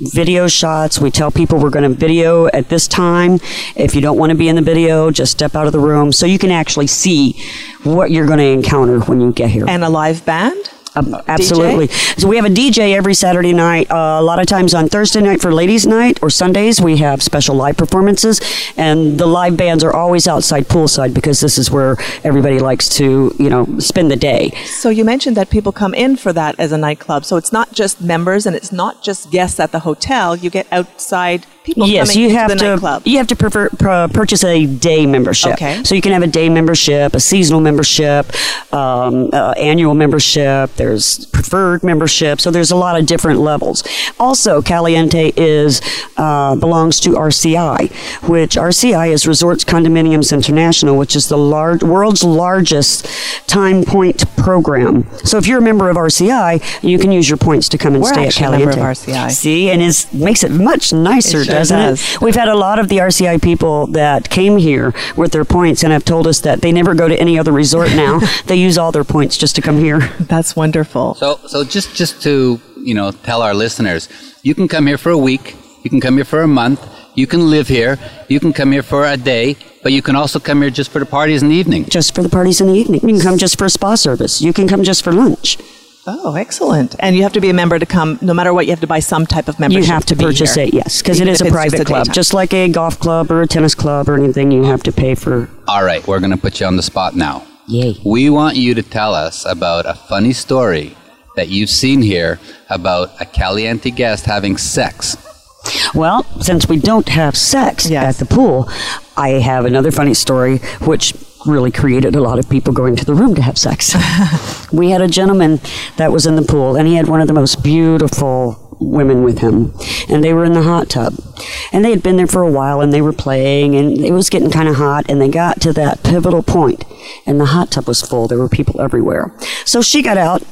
video shots. We tell people we're going to video at this time. If you don't want to be in the video, just step out of the room so you can actually see what you're going to encounter when you get here. And a live band? Um, absolutely. So we have a DJ every Saturday night. Uh, a lot of times on Thursday night for ladies' night or Sundays, we have special live performances, and the live bands are always outside poolside because this is where everybody likes to, you know, spend the day. So you mentioned that people come in for that as a nightclub. So it's not just members and it's not just guests at the hotel. You get outside people yes, coming you have the to. nightclub. You have to prefer, pr- purchase a day membership. Okay. So you can have a day membership, a seasonal membership, um, uh, annual membership. There's preferred membership. So there's a lot of different levels. Also, Caliente is uh, belongs to RCI, which RCI is Resorts Condominiums International, which is the large world's largest time point program. So if you're a member of RCI, you can use your points to come and We're stay at Caliente. member of RCI. See, and it makes it much nicer, It sure doesn't does. it? We've had a lot of the RCI people that came here with their points and have told us that they never go to any other resort now. they use all their points just to come here. That's wonderful. So, so just just to you know tell our listeners, you can come here for a week, you can come here for a month, you can live here, you can come here for a day, but you can also come here just for the parties in the evening. Just for the parties in the evening. You can come just for a spa service. You can come just for lunch. Oh, excellent. And you have to be a member to come, no matter what, you have to buy some type of membership. You have to be purchase here. it, yes, because it Even is if a private just a club. daytime. Just like a golf club or a tennis club or anything, you have to pay for. All right, we're going to put you on the spot now. Yay. We want you to tell us about a funny story that you've seen here about a Caliente guest having sex. Well, since we don't have sex at the pool, I have another funny story which really created a lot of people going to the room to have sex. we had a gentleman that was in the pool and he had one of the most beautiful women with him and they were in the hot tub and they had been there for a while and they were playing and it was getting kind of hot and they got to that pivotal point and the hot tub was full there were people everywhere so she got out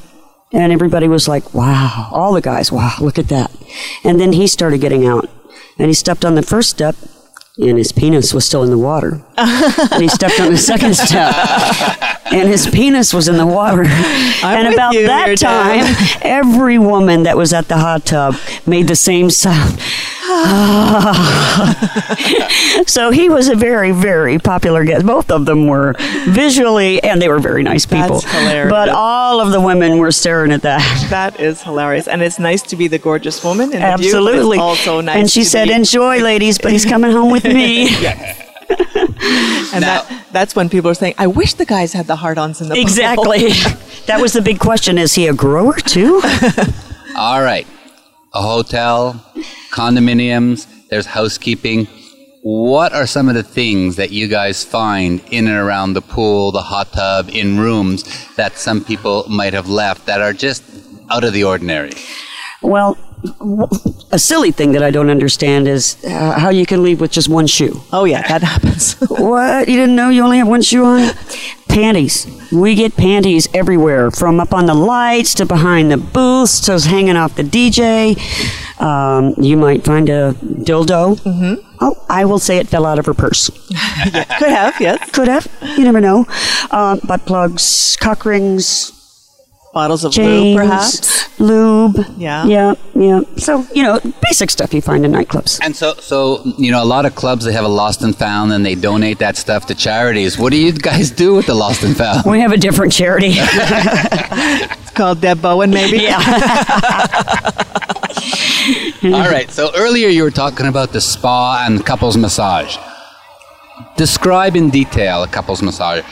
and everybody was like, wow. All the guys, wow, look at that. And then he started getting out. And he stepped on the first step, and his penis was still in the water. and he stepped on the second step, and his penis was in the water. and about you that time, Dan. every woman that was at the hot tub made the same sound. so he was a very, very popular guest. Both of them were visually, and they were very nice people. That's hilarious. But all of the women were staring at that. That is hilarious, and it's nice to be the gorgeous woman in the view, Absolutely. also nice. and she to said, be- "Enjoy, ladies, but he's coming home with me." yeah. and that, that's when people are saying, "I wish the guys had the hard-ons in the Exactly. that was the big question: Is he a grower too? All right. A hotel, condominiums, there's housekeeping. What are some of the things that you guys find in and around the pool, the hot tub, in rooms that some people might have left that are just out of the ordinary? Well, a silly thing that I don't understand is uh, how you can leave with just one shoe. Oh yeah, that happens. what? You didn't know you only have one shoe on? Panties. We get panties everywhere, from up on the lights to behind the booths to hanging off the DJ. Um, you might find a dildo. Mm-hmm. Oh, I will say it fell out of her purse. Could have, yes. Could have. You never know. Um, butt plugs, cock rings, Bottles of chains, lube, perhaps. lube. Yeah. Yeah, yeah. So, you know, basic stuff you find in nightclubs. And so, so you know, a lot of clubs they have a lost and found, and they donate that stuff to charities. What do you guys do with the lost and found? We have a different charity. It's called Deb Bowen, maybe. Yeah. All right. So earlier you were talking about the spa and couples massage. Describe in detail a couples massage.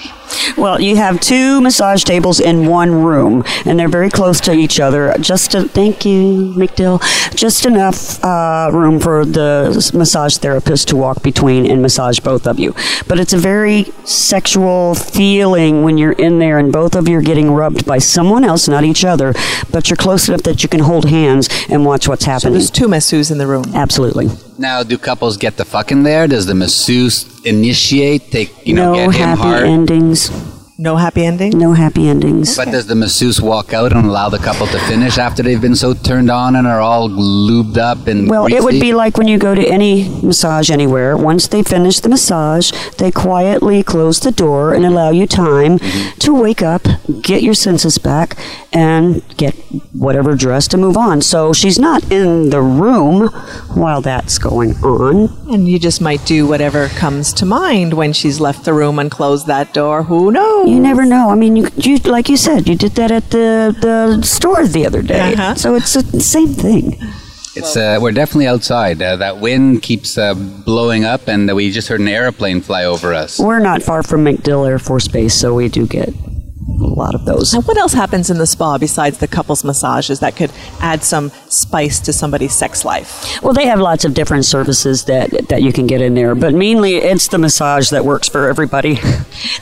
Well, you have two massage tables in one room, and they're very close to each other. Just to, thank you, MacDill. Just enough uh, room for the massage therapist to walk between and massage both of you. But it's a very sexual feeling when you're in there, and both of you are getting rubbed by someone else, not each other. But you're close enough that you can hold hands and watch what's So happening. there's two masseuses in the room. Absolutely. Now, do couples get the fuck in there? Does the masseuse initiate? They, you know, no get him happy hard. endings. Jesus. No happy ending. No happy endings. But does the masseuse walk out and allow the couple to finish after they've been so turned on and are all lubed up and Well, it would be like when you go to any massage anywhere. Once they finish the massage, they quietly close the door and allow you time mm-hmm. to wake up, get your senses back, and get whatever dress to move on. So she's not in the room while that's going on. And you just might do whatever comes to mind when she's left the room and closed that door. Who knows? You never know. I mean, you, you like you said, you did that at the, the store the other day. Uh-huh. So it's the same thing. It's uh, we're definitely outside. Uh, that wind keeps uh, blowing up, and we just heard an airplane fly over us. We're not far from MacDill Air Force Base, so we do get a lot of those. Now, what else happens in the spa besides the couples massages that could add some spice to somebody's sex life? Well, they have lots of different services that that you can get in there, but mainly it's the massage that works for everybody.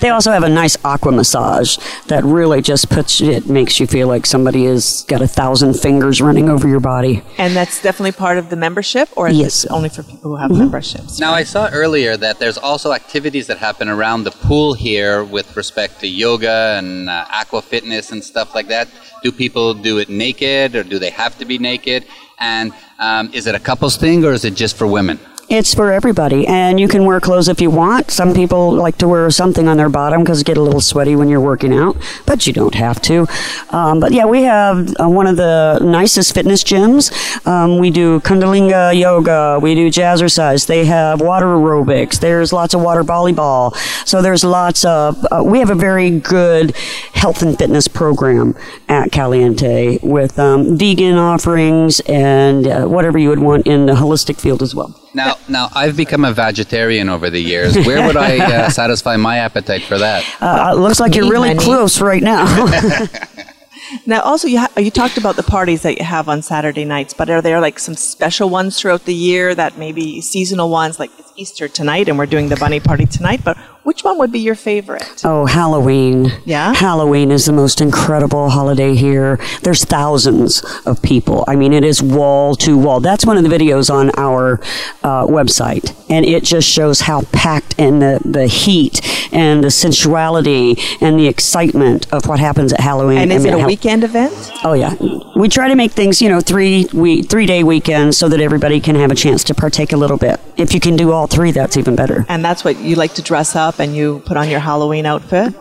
They also have a nice aqua massage that really just puts it makes you feel like somebody has got a thousand fingers running over your body. And that's definitely part of the membership, or is Yes. it only for people who have Mhm. memberships? Now, I saw earlier that there's also activities that happen around the pool here with respect to yoga and uh, aqua fitness and stuff like that. Do people do it naked, or do they have to be naked? And um, is it a couples thing, or is it just for women? It's for everybody, and you can wear clothes if you want. Some people like to wear something on their bottom because get a little sweaty when you're working out, but you don't have to. Um, but yeah, we have uh, one of the nicest fitness gyms. Um, we do Kundalini yoga, we do jazzercise. They have water aerobics. There's lots of water volleyball. So there's lots of. Uh, we have a very good health and fitness program at Caliente with um, vegan offerings and uh, whatever you would want in the holistic field as well. Now, now I've become a vegetarian over the years. Where would I uh, satisfy my appetite for that? Uh, it looks like you're really honey. close right now. Now, also, you, ha- you talked about the parties that you have on Saturday nights, but are there like some special ones throughout the year that maybe seasonal ones, like it's Easter tonight and we're doing the bunny party tonight, but which one would be your favorite? oh, Halloween. Yeah? Halloween is the most incredible holiday here. There's thousands of people. I mean, it is wall to wall. That's one of the videos on our uh, website. And it just shows how packed and the, the heat and the sensuality and the excitement of what happens at Halloween. And is it a how- weekend event? Oh yeah, we try to make things you know three we three day weekends so that everybody can have a chance to partake a little bit. If you can do all three, that's even better. And that's what you like to dress up and you put on your Halloween outfit?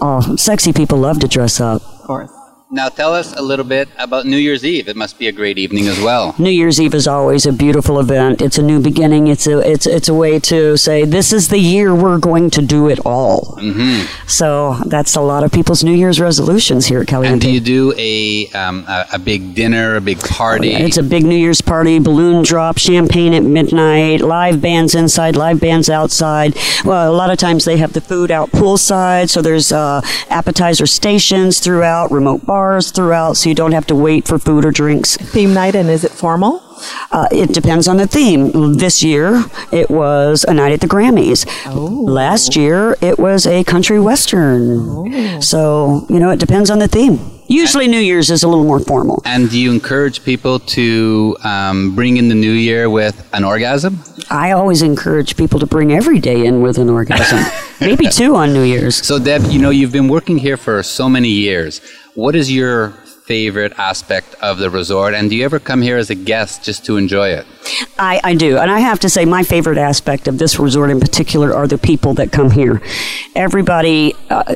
Oh, sexy people love to dress up. Of course. Now tell us a little bit about New Year's Eve. It must be a great evening as well. New Year's Eve is always a beautiful event. It's a new beginning. It's a it's it's a way to say this is the year we're going to do it all. Mm-hmm. So that's a lot of people's New Year's resolutions here at Caliente. And do you do a, um, a a big dinner, a big party? It's a big New Year's party, balloon drop, champagne at midnight, live bands inside, live bands outside. Well, a lot of times they have the food out poolside, so there's uh, appetizer stations throughout, remote bars throughout, so you don't have to wait for food or drinks. Theme night, and is it formal? Uh, it depends on the theme. This year, it was a night at the Grammys. Last year, it was a country western. So, you know, it depends on the theme. Usually, New Year's is a little more formal. And do you encourage people to um, bring in the new year with an orgasm? I always encourage people to bring every day in with an orgasm. Maybe two on New Year's. So, Deb, you know, you've been working here for so many years. What is your favorite aspect of the resort? And do you ever come here as a guest just to enjoy it? I, I do. And I have to say, my favorite aspect of this resort in particular are the people that come here. Everybody. Uh,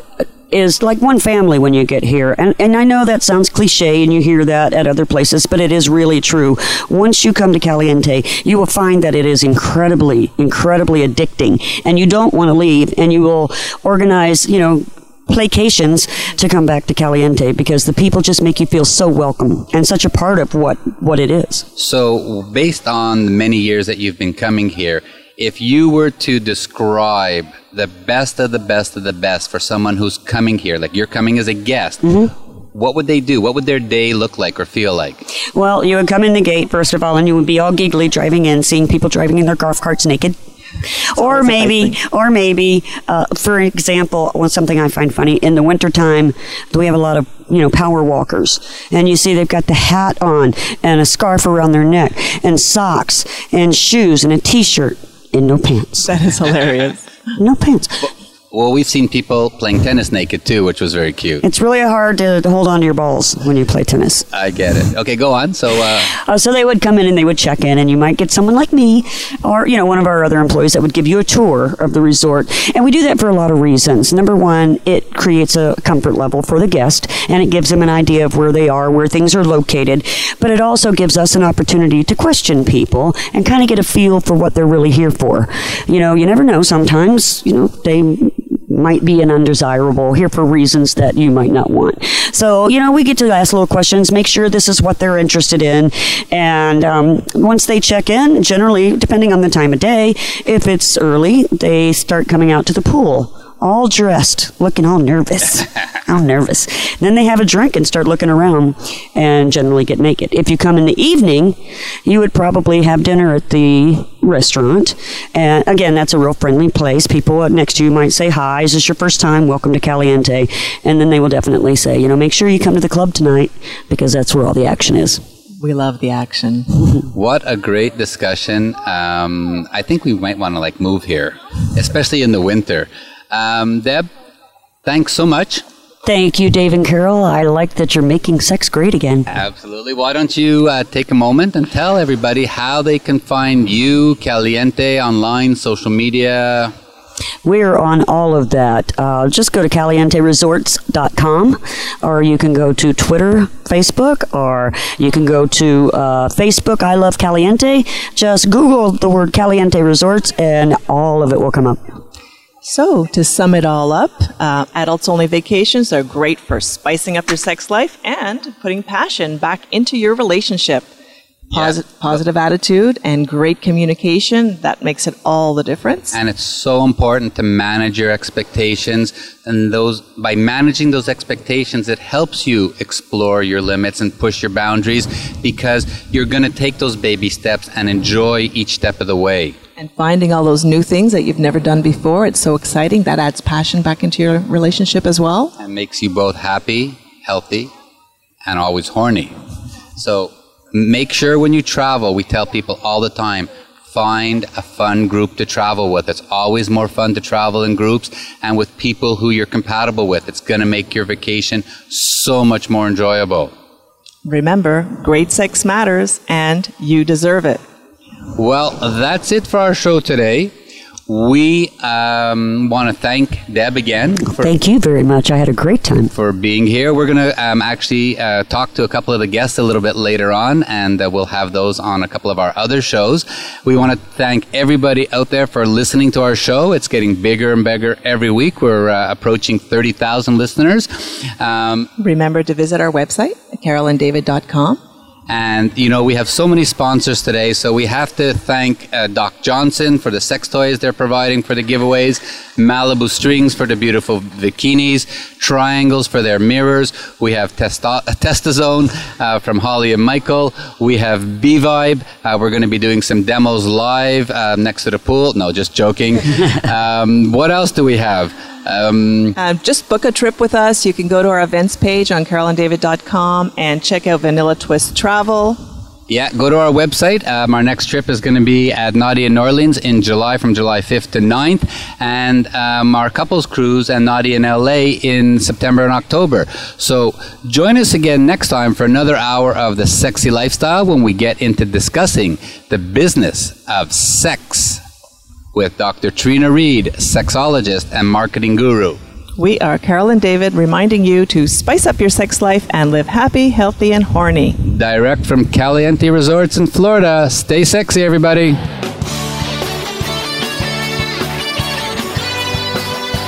is like one family when you get here. And, and I know that sounds cliche and you hear that at other places, but it is really true. Once you come to Caliente, you will find that it is incredibly, incredibly addicting and you don't want to leave and you will organize, you know, placations to come back to Caliente because the people just make you feel so welcome and such a part of what, what it is. So, based on the many years that you've been coming here, if you were to describe the best of the best of the best for someone who's coming here, like you're coming as a guest, what would they do? What would their day look like or feel like? Well, you would come in the gate, first of all, and you would be all giggly driving in, seeing people driving in their golf carts naked. or maybe, or maybe, uh, for example, well, something I find funny in the wintertime, we have a lot of you know power walkers, and you see they've got the hat on and a scarf around their neck and socks and shoes and a t-shirt and no pants. That is hilarious. no pants. Well, we've seen people playing tennis naked too, which was very cute. It's really hard to, to hold on to your balls when you play tennis. I get it. Okay, go on. So, uh, Uh, so they would come in and they would check in, and you might get someone like me, or you know, one of our other employees that would give you a tour of the resort. And we do that for a lot of reasons. Number one, it creates a comfort level for the guest, and it gives them an idea of where they are, where things are located. But it also gives us an opportunity to question people and kind of get a feel for what they're really here for. You know, you never know. Sometimes, you know, they might be an undesirable here for reasons that you might not want. So, you know, we get to ask little questions, make sure this is what they're interested in. And um, once they check in, generally, depending on the time of day, if it's early, they start coming out to the pool. All dressed, looking all nervous. all nervous. Then they have a drink and start looking around and generally get naked. If you come in the evening, you would probably have dinner at the restaurant. And again, that's a real friendly place. People next to you might say, Hi, is this your first time? Welcome to Caliente. And then they will definitely say, You know, make sure you come to the club tonight because that's where all the action is. We love the action. what a great discussion. Um, I think we might want to like move here, especially in the winter. Um, Deb, thanks so much. Thank you, Dave and Carol. I like that you're making sex great again. Absolutely. Why don't you uh, take a moment and tell everybody how they can find you, Caliente, online, social media? We're on all of that. Uh, just go to calienteresorts.com or you can go to Twitter, Facebook, or you can go to uh, Facebook, I Love Caliente. Just Google the word Caliente Resorts and all of it will come up. So, to sum it all up, uh, adults only vacations are great for spicing up your sex life and putting passion back into your relationship. Posi- Positive attitude and great communication, that makes it all the difference. And it's so important to manage your expectations. And those, by managing those expectations, it helps you explore your limits and push your boundaries because you're going to take those baby steps and enjoy each step of the way. And finding all those new things that you've never done before, it's so exciting. That adds passion back into your relationship as well. And makes you both happy, healthy, and always horny. So make sure when you travel, we tell people all the time, find a fun group to travel with. It's always more fun to travel in groups and with people who you're compatible with. It's going to make your vacation so much more enjoyable. Remember, great sex matters and you deserve it. Well, that's it for our show today. We um, want to thank Deb again. For, Thank you very much. I had a great time. For being here. We're going to um, actually uh, talk to a couple of the guests a little bit later on, and uh, we'll have those on a couple of our other shows. We want to thank everybody out there for listening to our show. It's getting bigger and bigger every week. We're uh, approaching 30,000 listeners. Um, Remember to visit our website, carolanddavid.com. And, you know, we have so many sponsors today, so we have to thank uh, Doc Johnson for the sex toys they're providing for the giveaways, Malibu Strings for the beautiful bikinis, Tryangles for their mirrors. We have testo- Testazone uh, from Holly and Michael. We have B Vibe. Uh, we're going to be doing some demos live uh, next to the pool. No, just joking. um, what else do we have? Um, Uh, just book a trip with us. You can go to our events page on carolanddavid.com and check out Vanilla Twist Travel. Yeah, go to our website. Um, our next trip is going to be at Nadia in New Orleans in July from July 5th to 9th, and um, our couples cruise and Nadia in LA in September and October. So join us again next time for another hour of the sexy lifestyle when we get into discussing the business of sex with Dr. Trina Read, sexologist and marketing guru. We are Carol and David reminding you to spice up your sex life and live happy, healthy, and horny. Direct from Caliente Resorts in Florida. Stay sexy, everybody.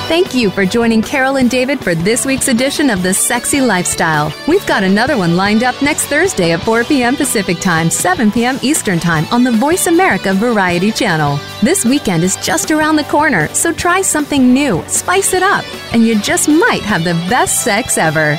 Thank you for joining Carol and David for this week's edition of The Sexy Lifestyle. We've got another one lined up next Thursday at 4 p.m. Pacific Time, 7 p.m. Eastern Time on the Voice America Variety Channel. This weekend is just around the corner, so try something new, spice it up, and you just might have the best sex ever.